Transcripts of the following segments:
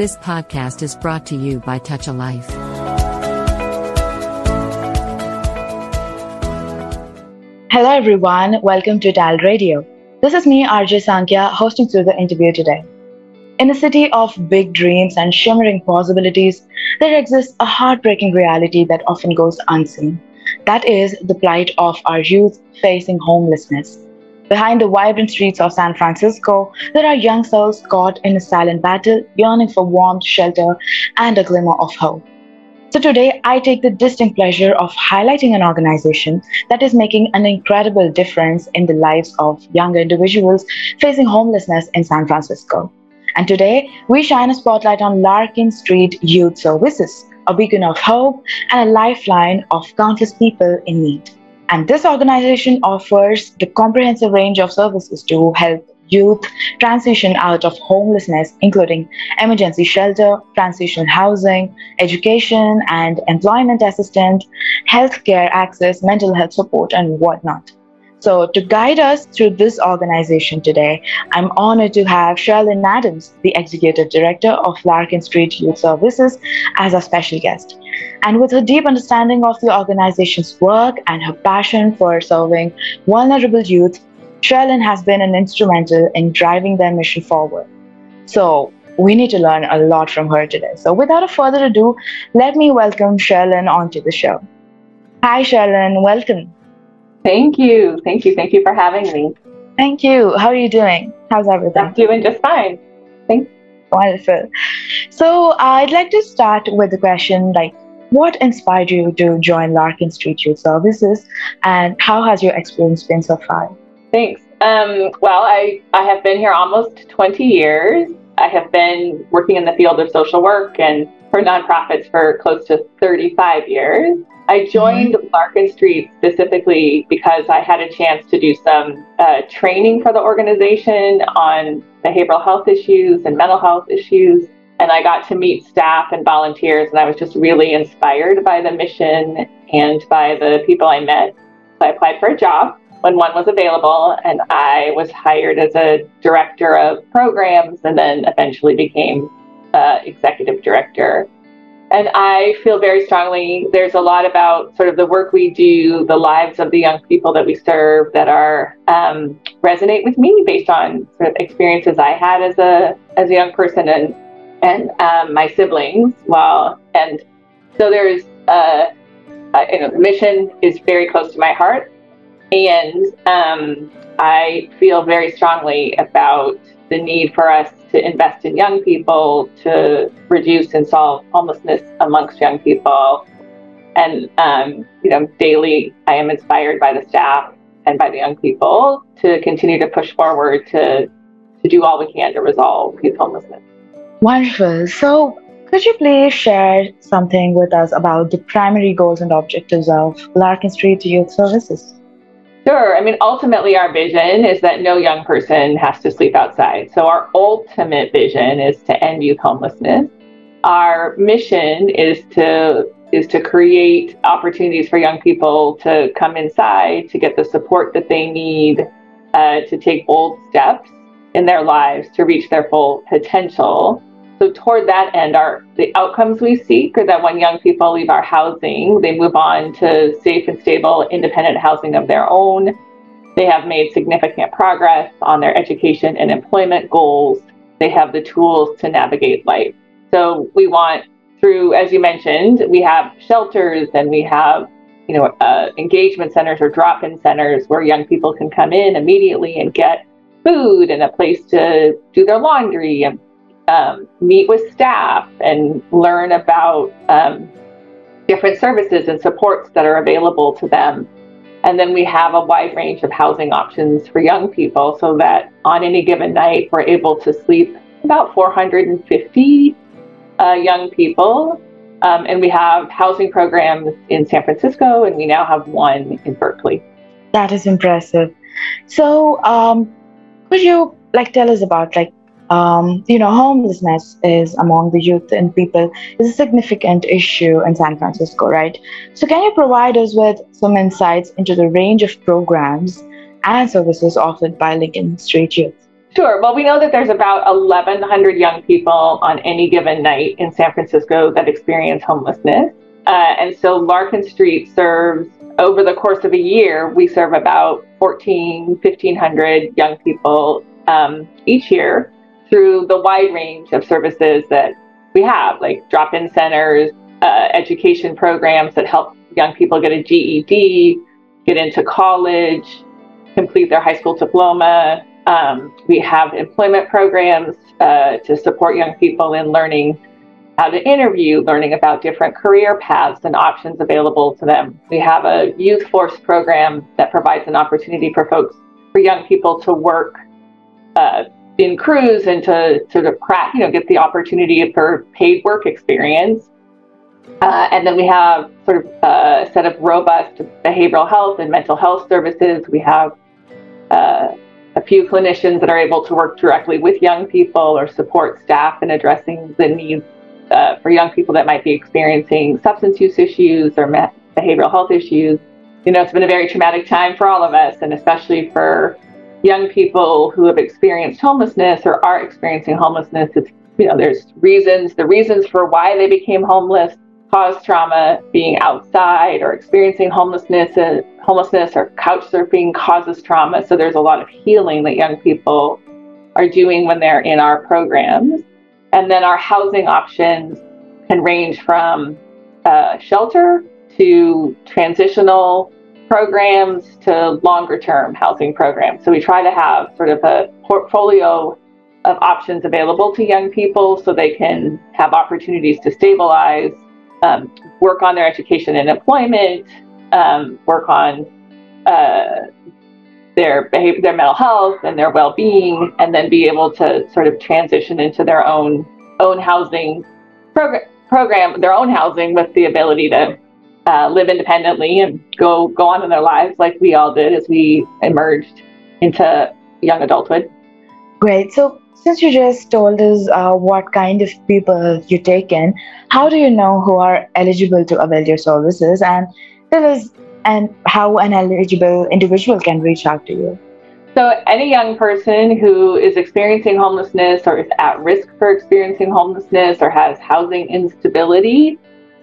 This podcast is brought to you by Touch a Life. Hello, everyone. Welcome to Dial Radio. This is me, RJ Saankhya, hosting through the interview today. In a city of big dreams and shimmering possibilities, there exists a heartbreaking reality that often goes unseen. That is the plight of our youth facing homelessness. Behind the vibrant streets of San Francisco, there are young souls caught in a silent battle, yearning for warmth, shelter, and a glimmer of hope. So today, I take the distinct pleasure of highlighting an organization that is making an incredible difference in the lives of younger individuals facing homelessness in San Francisco. And today, we shine a spotlight on Larkin Street Youth Services, a beacon of hope and a lifeline of countless people in need. And this organization offers the comprehensive range of services to help youth transition out of homelessness, including emergency shelter, transition housing, education and employment assistance, healthcare access, mental health support, and whatnot. So, to guide us through this organization today, I'm honored to have Sherilyn Adams, the Executive Director of Larkin Street Youth Services, as our special guest. And with her deep understanding of the organization's work and her passion for serving vulnerable youth, Sherilyn has been an instrumental in driving their mission forward. So, we need to learn a lot from her today. So, without a further ado, let me welcome Sherilyn onto the show. Hi, Sherilyn. Welcome. Thank you. Thank you. Thank you for having me. Thank you. How are you doing? How's everything? I'm doing just fine. Thanks. Wonderful. So I'd like to start with the question like, what inspired you to join Larkin Street Youth Services and how has your experience been so far? Thanks. Um, well, I, I have been here almost 20 years. I have been working in the field of social work and for nonprofits for close to 35 years. I joined mm-hmm. Larkin Street specifically because I had a chance to do some uh, training for the organization on behavioral health issues and mental health issues. And I got to meet staff and volunteers, and I was just really inspired by the mission and by the people I met. So I applied for a job when one was available, and I was hired as a director of programs and then eventually became uh, executive director and I feel very strongly there's a lot about sort of the work we do, the lives of the young people that we serve that are um, resonate with me based on sort of experiences I had as a as a young person and and um, my siblings. Well, and so there's uh, uh, you know mission is very close to my heart, and um, I feel very strongly about the need for us to invest in young people, to reduce and solve homelessness amongst young people. And, um, you know, daily I am inspired by the staff and by the young people to continue to push forward to, to do all we can to resolve youth homelessness. Wonderful. So, could you please share something with us about the primary goals and objectives of Larkin Street Youth Services? Sure. I mean, ultimately, our vision is that no young person has to sleep outside. So, our ultimate vision is to end youth homelessness. Our mission is to is to create opportunities for young people to come inside, to get the support that they need, uh, to take bold steps in their lives to reach their full potential. So toward that end, our the outcomes we seek are that when young people leave our housing, they move on to safe and stable independent housing of their own. They have made significant progress on their education and employment goals. They have the tools to navigate life. So we want through, as you mentioned, we have shelters and we have you know, uh, engagement centers or drop-in centers where young people can come in immediately and get food and a place to do their laundry and um, meet with staff and learn about um, different services and supports that are available to them. And then we have a wide range of housing options for young people so that on any given night, we're able to sleep about 450 uh, young people. Um, and we have housing programs in San Francisco, and we now have one in Berkeley. That is impressive. So, um, could you like tell us about like um, you know, homelessness is among the youth and people is a significant issue in San Francisco, right? So, can you provide us with some insights into the range of programs and services offered by Larkin Street Youth? Sure. Well, we know that there's about 1,100 young people on any given night in San Francisco that experience homelessness. Uh, and so Larkin Street serves, over the course of a year, we serve about 14, 1,500 young people um, each year through the wide range of services that we have, like drop in centers, uh, education programs that help young people get a GED, get into college, complete their high school diploma. Um, we have employment programs uh, to support young people in learning how to interview, learning about different career paths and options available to them. We have a youth force program that provides an opportunity for folks, for young people to work uh, in crews and to sort of crack, you know, get the opportunity for paid work experience. Uh, and then we have sort of a set of robust behavioral health and mental health services. We have uh, a few clinicians that are able to work directly with young people or support staff in addressing the needs uh, for young people that might be experiencing substance use issues or behavioral health issues. You know, it's been a very traumatic time for all of us, and especially for young people who have experienced homelessness or are experiencing homelessness. It's, you know, there's reasons, the reasons for why they became homeless cause trauma, being outside or experiencing homelessness, uh, homelessness or couch surfing causes trauma. So there's a lot of healing that young people are doing when they're in our programs. And then our housing options can range from uh, shelter to transitional programs to longer term housing programs. So we try to have sort of a portfolio of options available to young people so they can have opportunities to stabilize, um, work on their education and employment, um, work on uh, their behavior, their mental health and their well-being, and then be able to sort of transition into their own own housing program, program their own housing with the ability to uh, live independently and go go on in their lives like we all did as we emerged into young adulthood. Great. So since you just told us uh, what kind of people you take in, how do you know who are eligible to avail your services? And tell us and how an eligible individual can reach out to you. So, any young person who is experiencing homelessness or is at risk for experiencing homelessness or has housing instability,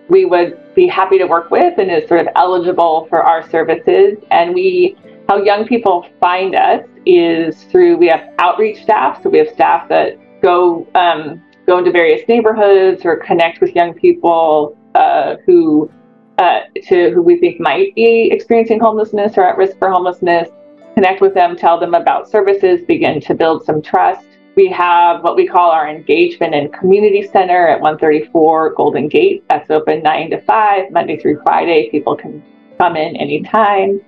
we would be happy to work with and is sort of eligible for our services. And we, how young people find us is through we have outreach staff. So we have staff that go um, go into various neighborhoods or connect with young people uh, who uh, to who we think might be experiencing homelessness or at risk for homelessness. Connect with them, tell them about services, begin to build some trust we have what we call our engagement and community center at 134 Golden Gate. That's open 9 to 5, Monday through Friday. People can come in anytime.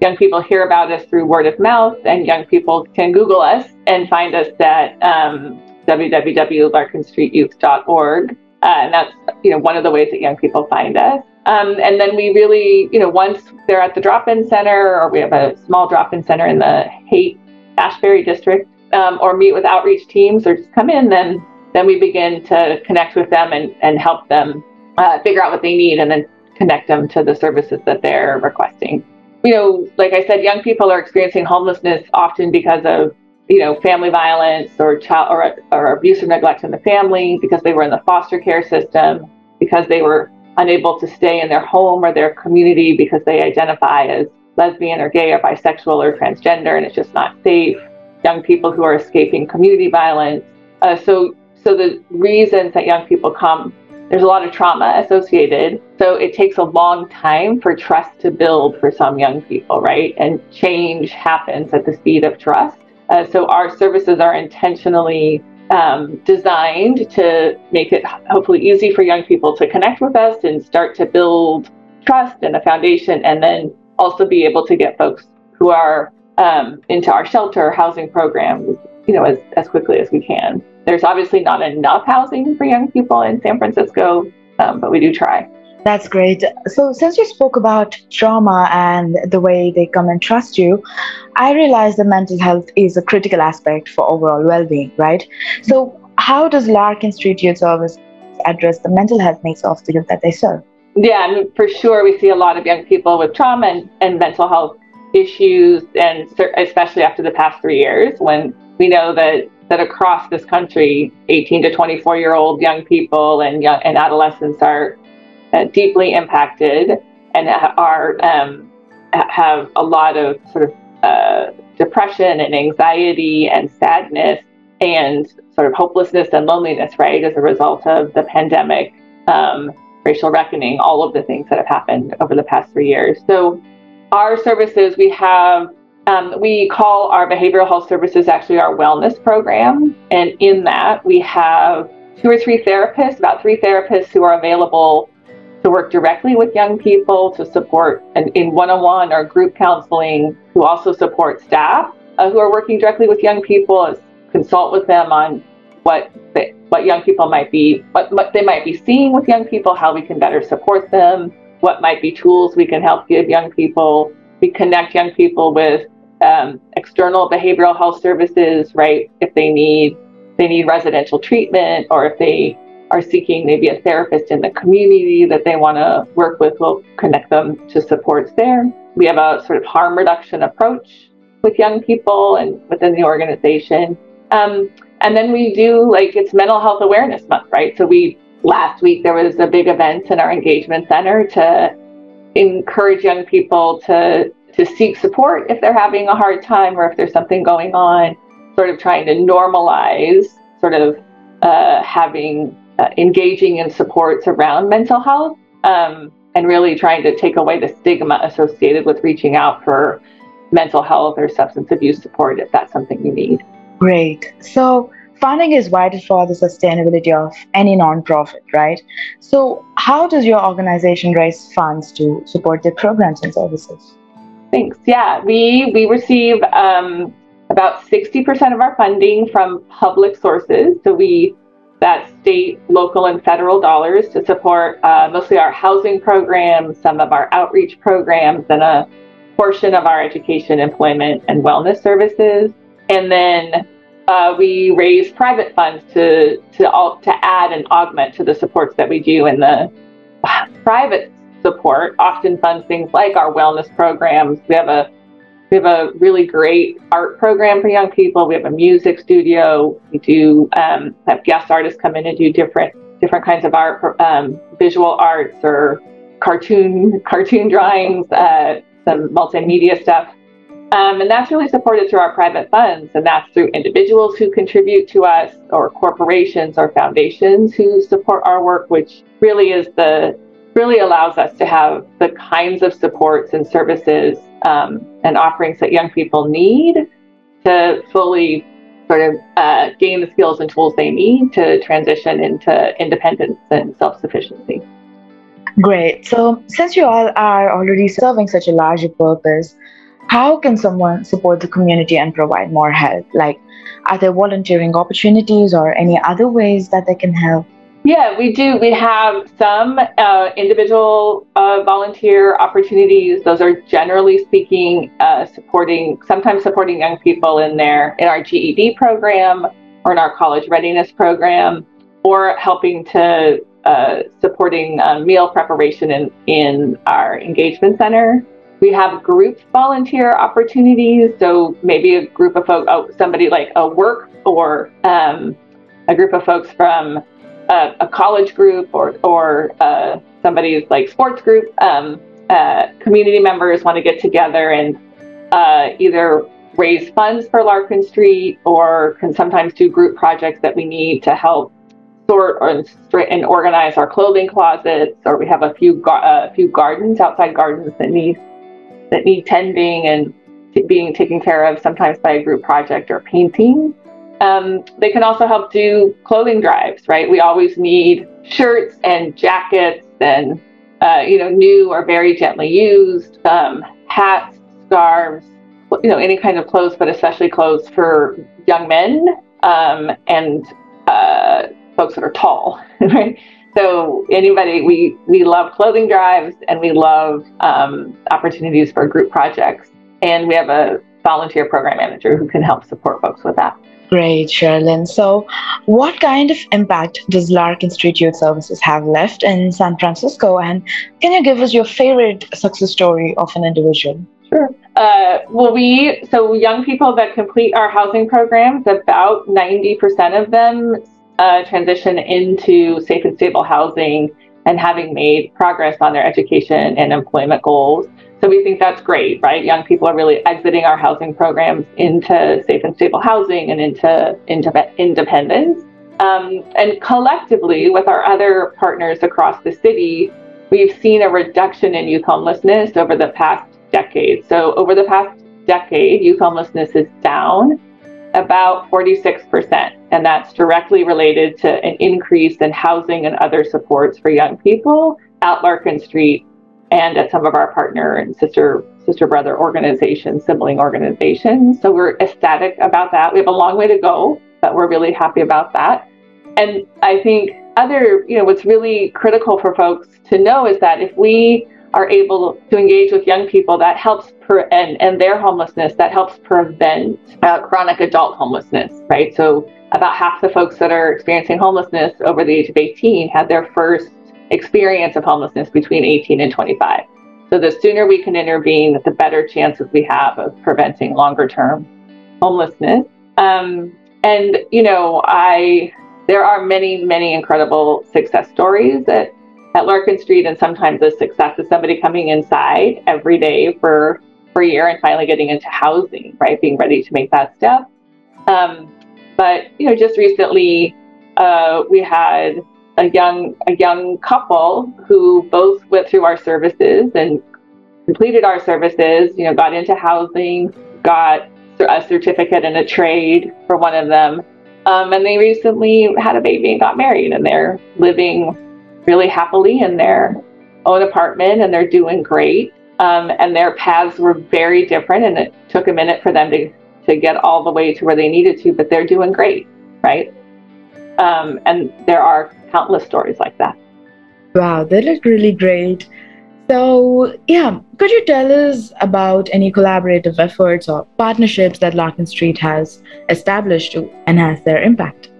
Young people hear about us through word of mouth, and young people can Google us and find us at um, www.larkinstreetyouth.org. Uh, and that's you know one of the ways that young people find us. Um, and then we really, you know, once they're at the drop-in center, or we have a small drop-in center in the Haight Ashbury district, um, or meet with outreach teams or just come in, then then we begin to connect with them and, and help them uh, figure out what they need and then connect them to the services that they're requesting. You know, like I said, young people are experiencing homelessness often because of you know family violence or child or, or abuse or neglect in the family because they were in the foster care system because they were unable to stay in their home or their community because they identify as lesbian or gay or bisexual or transgender and it's just not safe young people who are escaping community violence. Uh, so, so the reasons that young people come, there's a lot of trauma associated. So it takes a long time for trust to build for some young people, right? And change happens at the speed of trust. Uh, so our services are intentionally um, designed to make it hopefully easy for young people to connect with us and start to build trust and a foundation, and then also be able to get folks who are um, into our shelter housing program, you know, as, as quickly as we can. There's obviously not enough housing for young people in San Francisco, um, but we do try. That's great. So, since you spoke about trauma and the way they come and trust you, I realize that mental health is a critical aspect for overall well being, right? So, how does Larkin Street Youth Service address the mental health needs of the youth that they serve? Yeah, I mean, for sure, we see a lot of young people with trauma and, and mental health issues, and especially after the past three years when we know that that across this country, 18 to 24 year old young people and young and adolescents are uh, deeply impacted and are um, have a lot of sort of uh, depression and anxiety and sadness and sort of hopelessness and loneliness, right, as a result of the pandemic, um, racial reckoning, all of the things that have happened over the past three years. So, our services, we have, um, we call our behavioral health services actually our wellness program. And in that, we have two or three therapists, about three therapists who are available to work directly with young people, to support in, in one-on-one or group counseling, who also support staff uh, who are working directly with young people, consult with them on what they, what young people might be, what, what they might be seeing with young people, how we can better support them, what might be tools we can help give young people. We connect young people with um, external behavioral health services, right? If they need they need residential treatment or if they are seeking maybe a therapist in the community that they want to work with, we'll connect them to supports there. We have a sort of harm reduction approach with young people and within the organization. Um, and then we do like it's mental health awareness month, right? So we last week there was a big event in our engagement center to encourage young people to to seek support if they're having a hard time or if there's something going on, sort of trying to normalize sort of uh, having uh, engaging in supports around mental health um, and really trying to take away the stigma associated with reaching out for mental health or substance abuse support if that's something you need. Great. So, funding is vital for the sustainability of any nonprofit, right? So, how does your organization raise funds to support their programs and services? Thanks. Yeah, we we receive um, about sixty percent of our funding from public sources. So we that state, local, and federal dollars to support uh, mostly our housing programs, some of our outreach programs, and a portion of our education, employment, and wellness services. And then uh, we raise private funds to to all, to add and augment to the supports that we do. And the private support often funds things like our wellness programs. We have a we have a really great art program for young people. We have a music studio. We do um, have guest artists come in and do different different kinds of art, um, visual arts or cartoon cartoon drawings, uh, some multimedia stuff. Um, and that's really supported through our private funds, and that's through individuals who contribute to us, or corporations or foundations who support our work, which really is the really allows us to have the kinds of supports and services um, and offerings that young people need to fully sort of uh, gain the skills and tools they need to transition into independence and self sufficiency. Great. So, since you all are already serving such a larger purpose, how can someone support the community and provide more help? Like, are there volunteering opportunities or any other ways that they can help? Yeah, we do. We have some uh, individual uh, volunteer opportunities. Those are generally speaking uh, supporting, sometimes supporting young people in their in our GED program or in our college readiness program, or helping to uh, supporting uh, meal preparation in in our engagement center. We have group volunteer opportunities. So maybe a group of folks, oh, somebody like a work or um, a group of folks from a, a college group or or uh, somebody's like sports group, um, uh, community members want to get together and uh, either raise funds for Larkin Street or can sometimes do group projects that we need to help sort or and organize our clothing closets. Or we have a few a few gardens, outside gardens that need that need tending and t- being taken care of sometimes by a group project or painting. Um, they can also help do clothing drives, right? We always need shirts and jackets and, uh, you know, new or very gently used, um, hats, scarves, you know, any kind of clothes, but especially clothes for young men um, and uh, folks that are tall, right? So anybody, we we love clothing drives and we love um, opportunities for group projects, and we have a volunteer program manager who can help support folks with that. Great, Sherilyn. So, what kind of impact does Larkin Street Youth Services have left in San Francisco? And can you give us your favorite success story of an individual? Sure. Uh, well, we so young people that complete our housing programs, about ninety percent of them uh, transition into safe and stable housing and having made progress on their education and employment goals. So we think that's great, right? Young people are really exiting our housing programs into safe and stable housing and into, into independence. Um, and collectively, with our other partners across the city, we've seen a reduction in youth homelessness over the past decade. So over the past decade, youth homelessness is down about 46%. And that's directly related to an increase in housing and other supports for young people at Larkin Street and at some of our partner and sister sister brother organizations, sibling organizations. So we're ecstatic about that. We have a long way to go, but we're really happy about that. And I think other, you know, what's really critical for folks to know is that if we are able to engage with young people, that helps per- and, and their homelessness, that helps prevent uh, chronic adult homelessness, right? So about half the folks that are experiencing homelessness over the age of 18 had their first experience of homelessness between 18 and 25. So the sooner we can intervene, the better chances we have of preventing longer term homelessness. Um, and you know, I there are many, many incredible success stories that at Larkin Street, and sometimes the success is somebody coming inside every day for for a year and finally getting into housing, right? Being ready to make that step. Um, but you know, just recently, uh, we had a young a young couple who both went through our services and completed our services. You know, got into housing, got a certificate and a trade for one of them, um, and they recently had a baby and got married, and they're living really happily in their own apartment and they're doing great. Um, and their paths were very different, and it took a minute for them to, to get all the way to where they needed to, but they're doing great, right? Um, and there are countless stories like that. Wow, that is really great. So, yeah, could you tell us about any collaborative efforts or partnerships that Larkin Street has established to enhance their impact?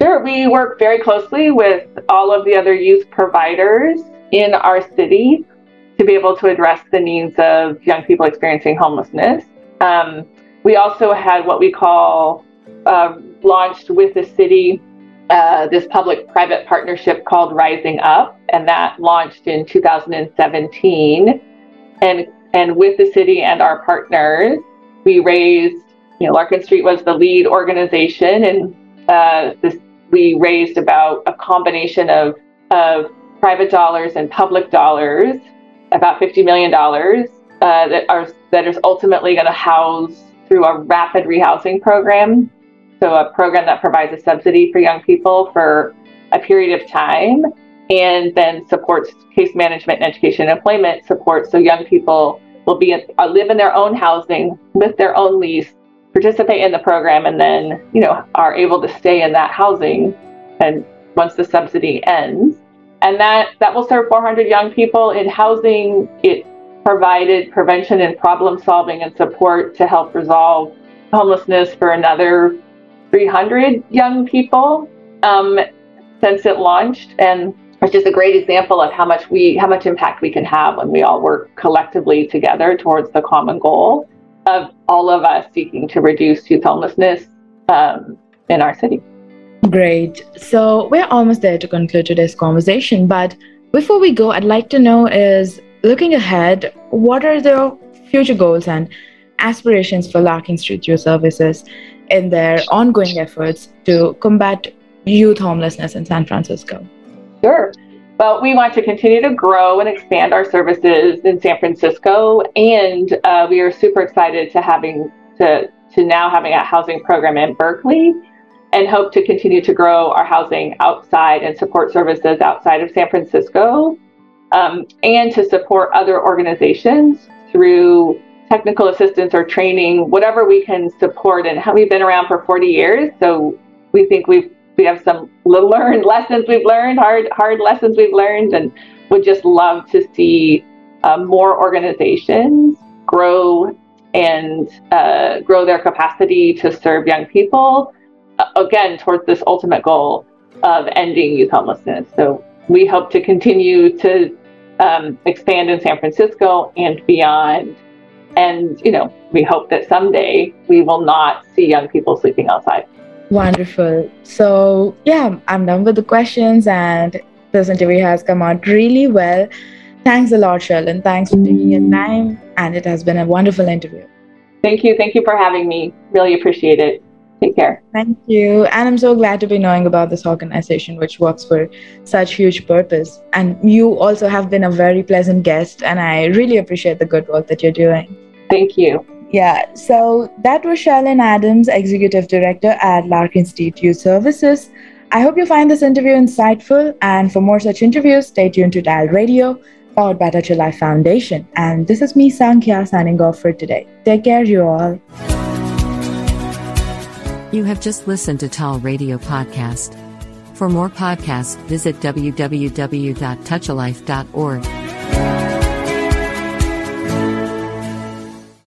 Sure. We work very closely with all of the other youth providers in our city to be able to address the needs of young people experiencing homelessness. Um, we also had what we call uh, launched with the city uh, this public private partnership called Rising Up, and that launched in 2017. And, and with the city and our partners, we raised, you know, Larkin Street was the lead organization, and uh, this we raised about a combination of, of private dollars and public dollars, about $50 million uh, that, are, that is ultimately going to house through a rapid rehousing program. So, a program that provides a subsidy for young people for a period of time and then supports case management and education and employment support so young people will be uh, live in their own housing with their own lease participate in the program and then, you know, are able to stay in that housing and once the subsidy ends. And that, that will serve 400 young people in housing. It provided prevention and problem solving and support to help resolve homelessness for another 300 young people um, since it launched. And it's just a great example of how much we, how much impact we can have when we all work collectively together towards the common goal of all of us seeking to reduce youth homelessness um, in our city. Great. So we're almost there to conclude today's conversation. But before we go, I'd like to know is looking ahead, what are the future goals and aspirations for Larkin Street Youth Services in their ongoing efforts to combat youth homelessness in San Francisco? Sure. But we want to continue to grow and expand our services in San Francisco, and uh, we are super excited to having to to now having a housing program in Berkeley, and hope to continue to grow our housing outside and support services outside of San Francisco, um, and to support other organizations through technical assistance or training, whatever we can support. And we've been around for 40 years, so we think we've we have some learned lessons we've learned, hard hard lessons we've learned, and would just love to see uh, more organizations grow and uh, grow their capacity to serve young people. Uh, again, towards this ultimate goal of ending youth homelessness. So we hope to continue to um, expand in San Francisco and beyond And, you know, we hope that someday we will not see young people sleeping outside. Wonderful. So, yeah, I'm done with the questions, and this interview has come out really well. Thanks a lot, Sherilyn. Thanks for taking your time, and it has been a wonderful interview. Thank you. Thank you for having me. Really appreciate it. Take care. Thank you. And I'm so glad to be knowing about this organization, which works for such huge purpose. And you also have been a very pleasant guest, and I really appreciate the good work that you're doing. Thank you. Yeah, so that was Sherilyn Adams, Executive Director at Larkin Street Youth Services. I hope you find this interview insightful, and for more such interviews, stay tuned to Dial Radio, powered by Touch Life Foundation. And this is me, Saankhya, signing off for today. Take care, you all. You have just listened to Tall Radio Podcast. For more podcasts, visit www.touchalife.org.